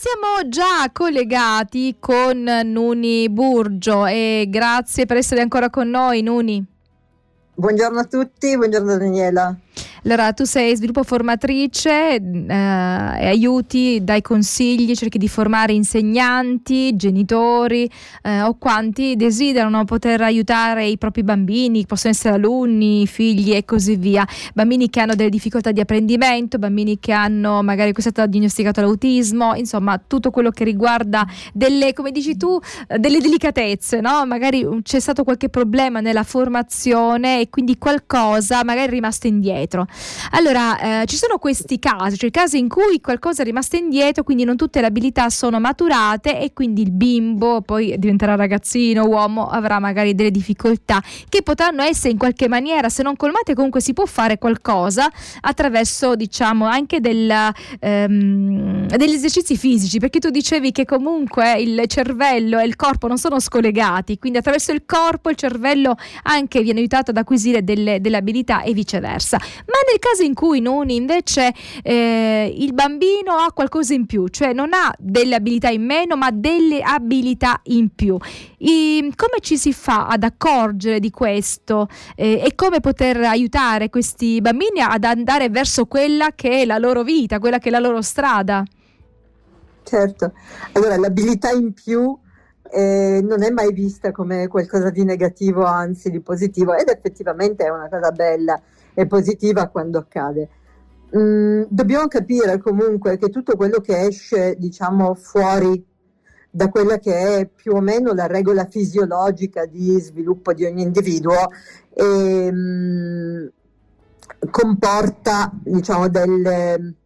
siamo già collegati con Nuni Burgio e grazie per essere ancora con noi, Nuni. Buongiorno a tutti, buongiorno Daniela. Allora, tu sei sviluppo formatrice eh, e aiuti, dai consigli, cerchi di formare insegnanti, genitori eh, o quanti desiderano poter aiutare i propri bambini, possono essere alunni, figli e così via. Bambini che hanno delle difficoltà di apprendimento, bambini che hanno magari è stato diagnosticato l'autismo, insomma, tutto quello che riguarda delle, come dici tu, delle delicatezze, no? Magari c'è stato qualche problema nella formazione e quindi qualcosa magari è rimasto indietro. Allora, eh, ci sono questi casi, cioè casi in cui qualcosa è rimasto indietro, quindi non tutte le abilità sono maturate e quindi il bimbo poi diventerà ragazzino, uomo, avrà magari delle difficoltà che potranno essere in qualche maniera, se non colmate, comunque si può fare qualcosa attraverso, diciamo, anche del, ehm, degli esercizi fisici, perché tu dicevi che comunque il cervello e il corpo non sono scollegati, quindi attraverso il corpo il cervello anche viene aiutato ad acquisire delle, delle abilità e viceversa. Ma nel caso in cui non invece eh, il bambino ha qualcosa in più, cioè non ha delle abilità in meno, ma delle abilità in più. I, come ci si fa ad accorgere di questo eh, e come poter aiutare questi bambini ad andare verso quella che è la loro vita, quella che è la loro strada? Certo, allora l'abilità in più eh, non è mai vista come qualcosa di negativo, anzi di positivo ed effettivamente è una cosa bella e positiva quando accade. Mm, dobbiamo capire comunque che tutto quello che esce, diciamo, fuori da quella che è più o meno la regola fisiologica di sviluppo di ogni individuo ehm, comporta, diciamo, del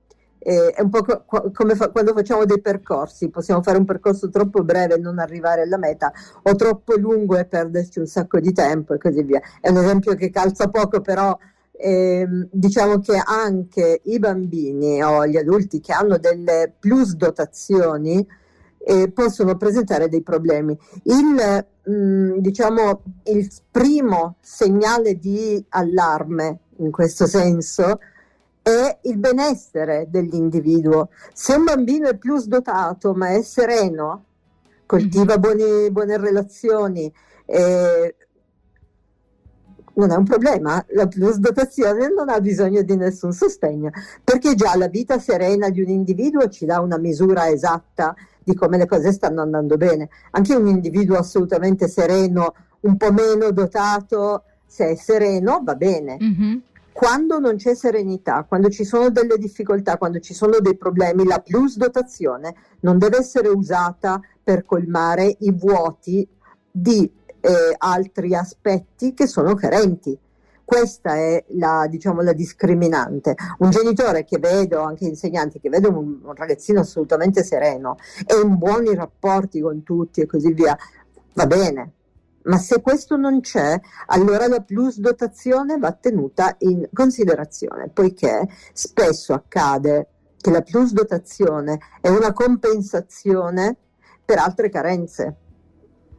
eh, è un po' co- come fa- quando facciamo dei percorsi, possiamo fare un percorso troppo breve e non arrivare alla meta, o troppo lungo e perderci un sacco di tempo e così via. È un esempio che calza poco, però eh, diciamo che anche i bambini o gli adulti che hanno delle plus dotazioni eh, possono presentare dei problemi. Il, mh, mm, diciamo, il primo segnale di allarme in questo senso è il benessere dell'individuo. Se un bambino è plus dotato ma è sereno, coltiva mm-hmm. buone, buone relazioni, eh, non è un problema, la plus dotazione non ha bisogno di nessun sostegno, perché già la vita serena di un individuo ci dà una misura esatta di come le cose stanno andando bene. Anche un individuo assolutamente sereno, un po' meno dotato, se è sereno va bene. Mm-hmm. Quando non c'è serenità, quando ci sono delle difficoltà, quando ci sono dei problemi, la plus dotazione non deve essere usata per colmare i vuoti di eh, altri aspetti che sono carenti. Questa è la, diciamo, la discriminante. Un genitore che vedo, anche insegnanti, che vedo un, un ragazzino assolutamente sereno e in buoni rapporti con tutti e così via, va bene, ma se questo non c'è, allora la plus dotazione va tenuta in considerazione, poiché spesso accade che la plus dotazione è una compensazione per altre carenze.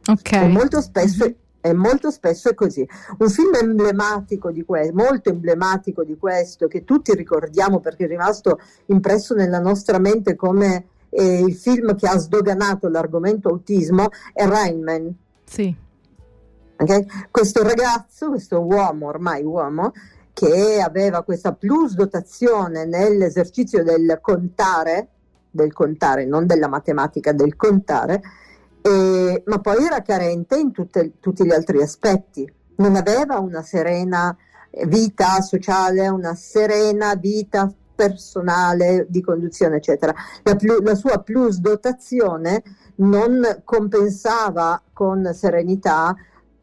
Okay. E molto spesso. E molto spesso è così. Un film emblematico di questo, molto emblematico di questo, che tutti ricordiamo perché è rimasto impresso nella nostra mente come eh, il film che ha sdoganato l'argomento autismo, è Rain Man. Sì. Okay? Questo ragazzo, questo uomo, ormai uomo, che aveva questa plus dotazione nell'esercizio del contare, del contare, non della matematica, del contare, e, ma poi era carente in tutte, tutti gli altri aspetti. Non aveva una serena vita sociale, una serena vita personale di conduzione, eccetera. La, plu- la sua plus dotazione non compensava con serenità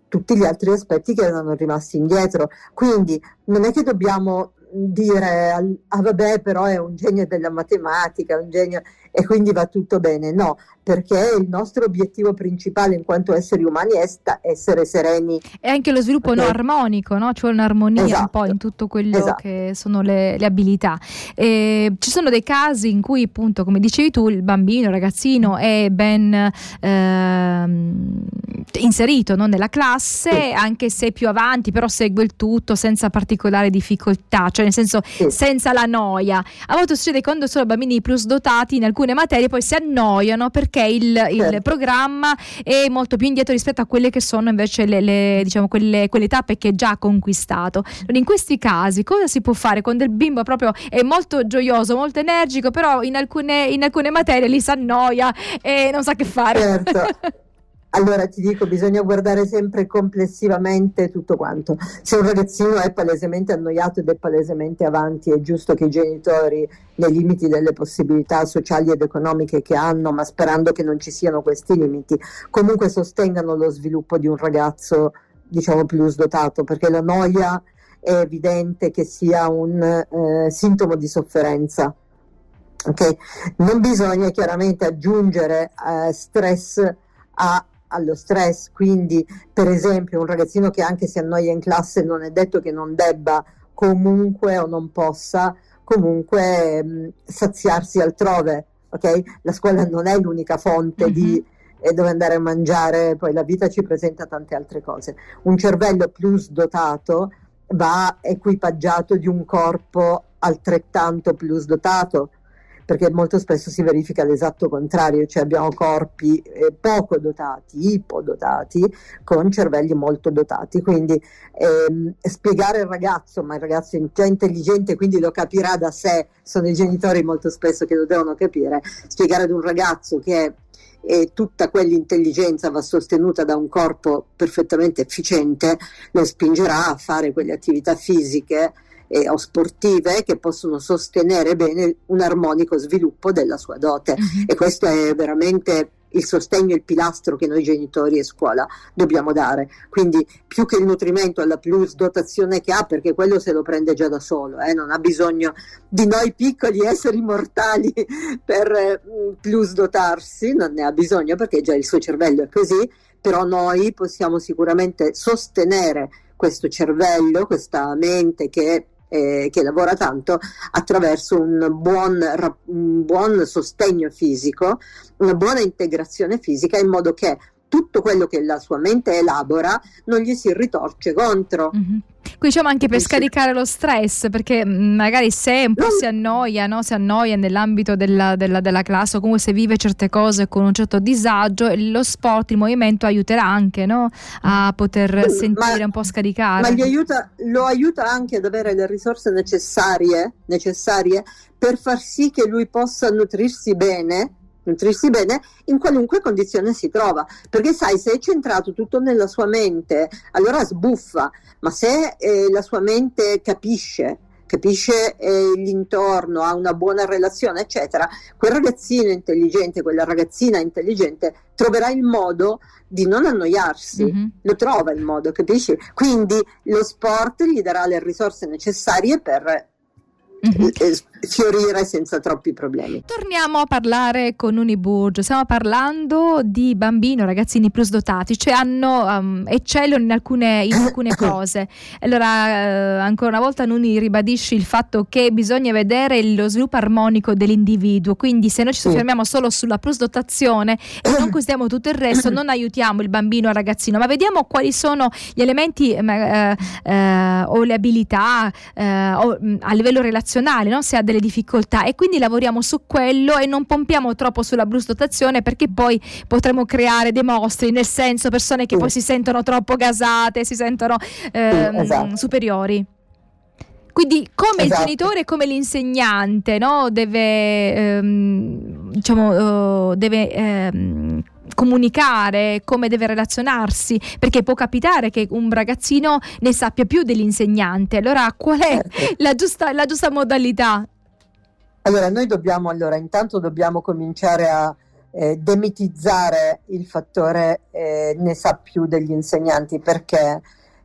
tutti gli altri aspetti che erano rimasti indietro. Quindi non è che dobbiamo dire ah vabbè però è un genio della matematica, un genio e quindi va tutto bene, no, perché il nostro obiettivo principale in quanto esseri umani è sta- essere sereni. E anche lo sviluppo okay. no armonico, no? cioè un'armonia esatto. un po' in tutto quello esatto. che sono le, le abilità. E ci sono dei casi in cui appunto come dicevi tu il bambino, il ragazzino è ben... Ehm, inserito no, nella classe, anche se più avanti, però segue il tutto senza particolari difficoltà, cioè nel senso senza la noia. A volte succede quando sono bambini plus dotati in alcune materie poi si annoiano perché il, il programma è molto più indietro rispetto a quelle che sono invece le, le, diciamo, quelle, quelle tappe che già ha conquistato. In questi casi cosa si può fare quando il bimbo proprio è molto gioioso, molto energico, però in alcune, in alcune materie li si annoia e non sa che fare? Certo. Allora ti dico, bisogna guardare sempre complessivamente tutto quanto. Se un ragazzino è palesemente annoiato ed è palesemente avanti, è giusto che i genitori, nei limiti delle possibilità sociali ed economiche che hanno, ma sperando che non ci siano questi limiti, comunque sostengano lo sviluppo di un ragazzo, diciamo, più dotato, perché la noia è evidente che sia un eh, sintomo di sofferenza. Okay? Non bisogna chiaramente aggiungere eh, stress a allo stress, quindi per esempio un ragazzino che anche si annoia in classe non è detto che non debba comunque o non possa comunque mh, saziarsi altrove, ok? La scuola non è l'unica fonte mm-hmm. di eh, dove andare a mangiare, poi la vita ci presenta tante altre cose. Un cervello plus dotato va equipaggiato di un corpo altrettanto plus dotato perché molto spesso si verifica l'esatto contrario, cioè abbiamo corpi eh, poco dotati, ipodotati, con cervelli molto dotati. Quindi ehm, spiegare al ragazzo, ma il ragazzo è già intelligente, quindi lo capirà da sé, sono i genitori molto spesso che lo devono capire, spiegare ad un ragazzo che e tutta quell'intelligenza va sostenuta da un corpo perfettamente efficiente, lo spingerà a fare quelle attività fisiche eh, o sportive che possono sostenere bene un armonico sviluppo della sua dote mm-hmm. e questo è veramente il sostegno, il pilastro che noi genitori e scuola dobbiamo dare. Quindi più che il nutrimento alla plus dotazione che ha, perché quello se lo prende già da solo, eh, non ha bisogno di noi piccoli esseri mortali per eh, plus dotarsi, non ne ha bisogno perché già il suo cervello è così, però noi possiamo sicuramente sostenere questo cervello, questa mente che eh, che lavora tanto attraverso un buon, un buon sostegno fisico, una buona integrazione fisica in modo che tutto quello che la sua mente elabora non gli si ritorce contro. Mm-hmm. Qui diciamo anche per scaricare lo stress, perché mm, magari se un po' si annoia, no? si annoia nell'ambito della, della, della, classe o comunque se vive certe cose con un certo disagio, lo sport, il movimento aiuterà anche no? a poter sentire ma, un po' scaricare. Ma aiuta, lo aiuta anche ad avere le risorse necessarie, necessarie per far sì che lui possa nutrirsi bene nutrirsi bene in qualunque condizione si trova perché sai se è centrato tutto nella sua mente allora sbuffa ma se eh, la sua mente capisce capisce eh, l'intorno, ha una buona relazione, eccetera, quel ragazzino intelligente, quella ragazzina intelligente troverà il modo di non annoiarsi, mm-hmm. lo trova il modo, capisci? Quindi lo sport gli darà le risorse necessarie per mm-hmm. Fiorire senza troppi problemi. Torniamo a parlare con Uniburg, stiamo parlando di bambini o ragazzini plus dotati, cioè hanno, um, eccellono in alcune, in alcune cose. Allora, eh, ancora una volta Nuni ribadisce il fatto che bisogna vedere lo sviluppo armonico dell'individuo, quindi se noi ci soffermiamo solo sulla plus dotazione e non consideriamo tutto il resto, non aiutiamo il bambino o il ragazzino, ma vediamo quali sono gli elementi eh, eh, o le abilità eh, o, a livello relazionale relazionale, no? se ha delle difficoltà e quindi lavoriamo su quello e non pompiamo troppo sulla blues dotazione perché poi potremo creare dei mostri, nel senso persone che mm. poi si sentono troppo gasate, si sentono ehm, esatto. superiori. Quindi come esatto. il genitore e come l'insegnante no? deve, ehm, diciamo, uh, deve ehm, comunicare, come deve relazionarsi, perché può capitare che un ragazzino ne sappia più dell'insegnante. Allora, qual è certo. la, giusta, la giusta modalità? Allora, noi dobbiamo, allora, intanto dobbiamo cominciare a eh, demitizzare il fattore eh, ne sa più degli insegnanti perché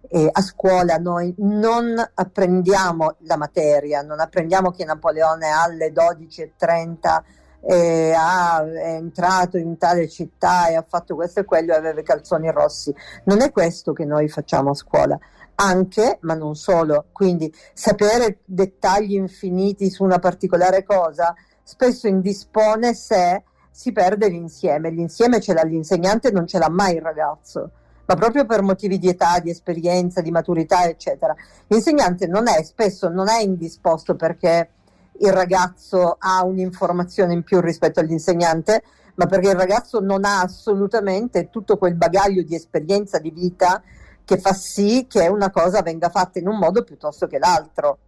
eh, a scuola noi non apprendiamo la materia, non apprendiamo che Napoleone alle 12.30 e ha, è entrato in tale città e ha fatto questo e quello e aveva i calzoni rossi. Non è questo che noi facciamo a scuola, anche, ma non solo. Quindi sapere dettagli infiniti su una particolare cosa spesso indispone se si perde l'insieme. L'insieme ce l'ha l'insegnante, non ce l'ha mai il ragazzo. ma proprio per motivi di età, di esperienza, di maturità, eccetera. L'insegnante non è spesso non è indisposto perché il ragazzo ha un'informazione in più rispetto all'insegnante, ma perché il ragazzo non ha assolutamente tutto quel bagaglio di esperienza di vita che fa sì che una cosa venga fatta in un modo piuttosto che l'altro.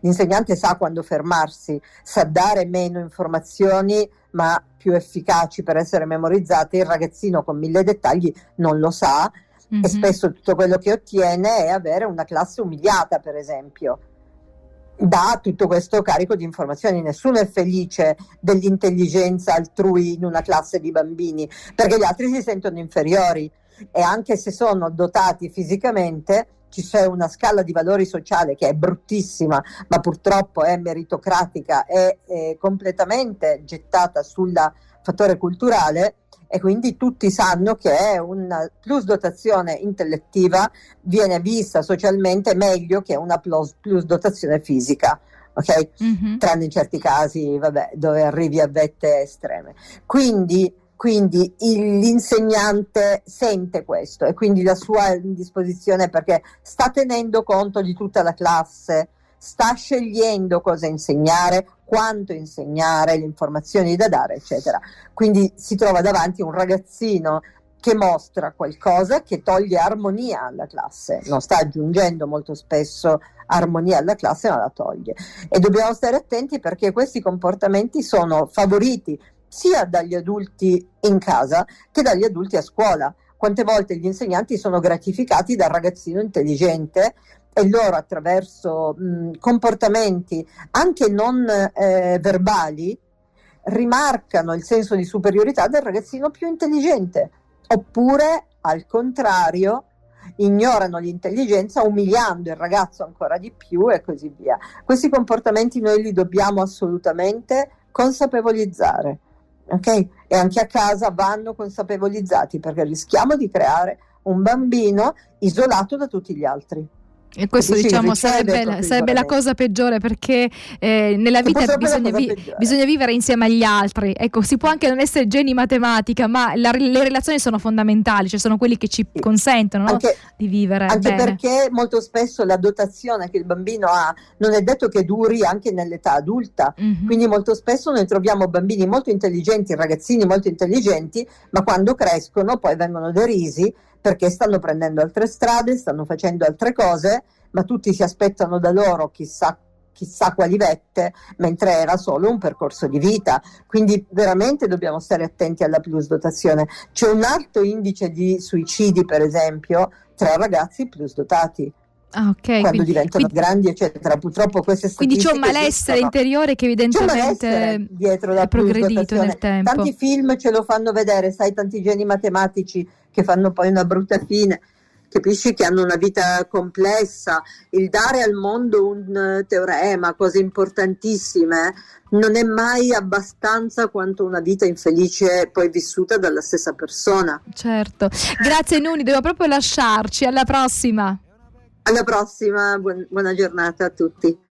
L'insegnante sa quando fermarsi, sa dare meno informazioni ma più efficaci per essere memorizzate, il ragazzino con mille dettagli non lo sa mm-hmm. e spesso tutto quello che ottiene è avere una classe umiliata, per esempio da tutto questo carico di informazioni. Nessuno è felice dell'intelligenza altrui in una classe di bambini perché gli altri si sentono inferiori e anche se sono dotati fisicamente ci c'è una scala di valori sociale che è bruttissima, ma purtroppo è meritocratica e è completamente gettata sul fattore culturale e quindi tutti sanno che una plus dotazione intellettiva viene vista socialmente meglio che una plus, plus dotazione fisica. Ok? Mm-hmm. Tranne in certi casi, vabbè, dove arrivi a vette estreme. Quindi quindi il, l'insegnante sente questo e quindi la sua disposizione perché sta tenendo conto di tutta la classe, sta scegliendo cosa insegnare, quanto insegnare, le informazioni da dare, eccetera. Quindi si trova davanti un ragazzino che mostra qualcosa che toglie armonia alla classe, non sta aggiungendo molto spesso armonia alla classe, ma la toglie. E dobbiamo stare attenti perché questi comportamenti sono favoriti sia dagli adulti in casa che dagli adulti a scuola. Quante volte gli insegnanti sono gratificati dal ragazzino intelligente e loro attraverso mh, comportamenti anche non eh, verbali rimarcano il senso di superiorità del ragazzino più intelligente oppure al contrario ignorano l'intelligenza umiliando il ragazzo ancora di più e così via. Questi comportamenti noi li dobbiamo assolutamente consapevolizzare ok? E anche a casa vanno consapevolizzati perché rischiamo di creare un bambino isolato da tutti gli altri. E questo diciamo sarebbe, la, sarebbe la cosa peggiore perché eh, nella vita bisogna, vi, bisogna, vivere insieme agli altri. Ecco, si può anche non essere geni matematica, ma la, le relazioni sono fondamentali, cioè sono quelli che ci consentono no? anche, di vivere. Anche bene. perché molto spesso la dotazione che il bambino ha non è detto che duri anche nell'età adulta. Mm-hmm. Quindi molto spesso noi troviamo bambini molto intelligenti, ragazzini molto intelligenti, ma quando crescono poi vengono derisi perché stanno prendendo altre strade, stanno facendo altre cose, ma tutti si aspettano da loro chissà chissà quali vette, mentre era solo un percorso di vita. Quindi veramente dobbiamo stare attenti alla plus dotazione. C'è un alto indice di suicidi, per esempio, tra ragazzi plus dotati. Ah, okay, quando quindi, diventano quindi, grandi, eccetera. Purtroppo queste Quindi c'è un malessere interiore che evidentemente dietro la è progredito nel tempo. Tanti film ce lo fanno vedere, sai, tanti geni matematici che fanno poi una brutta fine. Capisci che hanno una vita complessa, il dare al mondo un teorema, cose importantissime, non è mai abbastanza quanto una vita infelice poi vissuta dalla stessa persona. Certo, grazie Nuni, devo proprio lasciarci, alla prossima. Alla prossima, buona giornata a tutti.